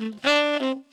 음.